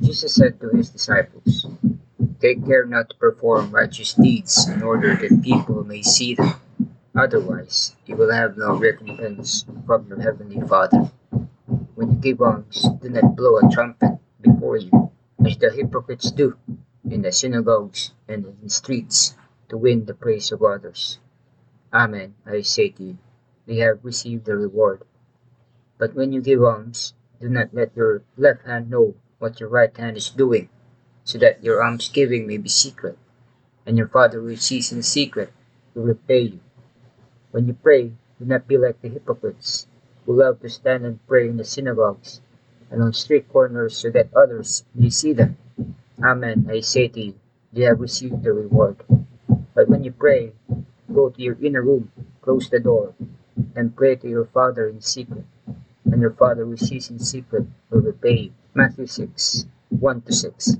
Jesus said to his disciples, Take care not to perform righteous deeds in order that people may see them. Otherwise, you will have no recompense from your heavenly Father. When you give alms, do not blow a trumpet before you, as the hypocrites do in the synagogues and in the streets, to win the praise of others. Amen, I say to you, they have received the reward. But when you give alms, do not let your left hand know what your right hand is doing, so that your almsgiving may be secret, and your Father who sees in secret will repay you. When you pray, do not be like the hypocrites, who love to stand and pray in the synagogues and on street corners so that others may see them. Amen, I say to you, they have received the reward. But when you pray, go to your inner room, close the door, and pray to your Father in secret, and your Father who sees in secret will repay you. Matthew 6 1 to 6.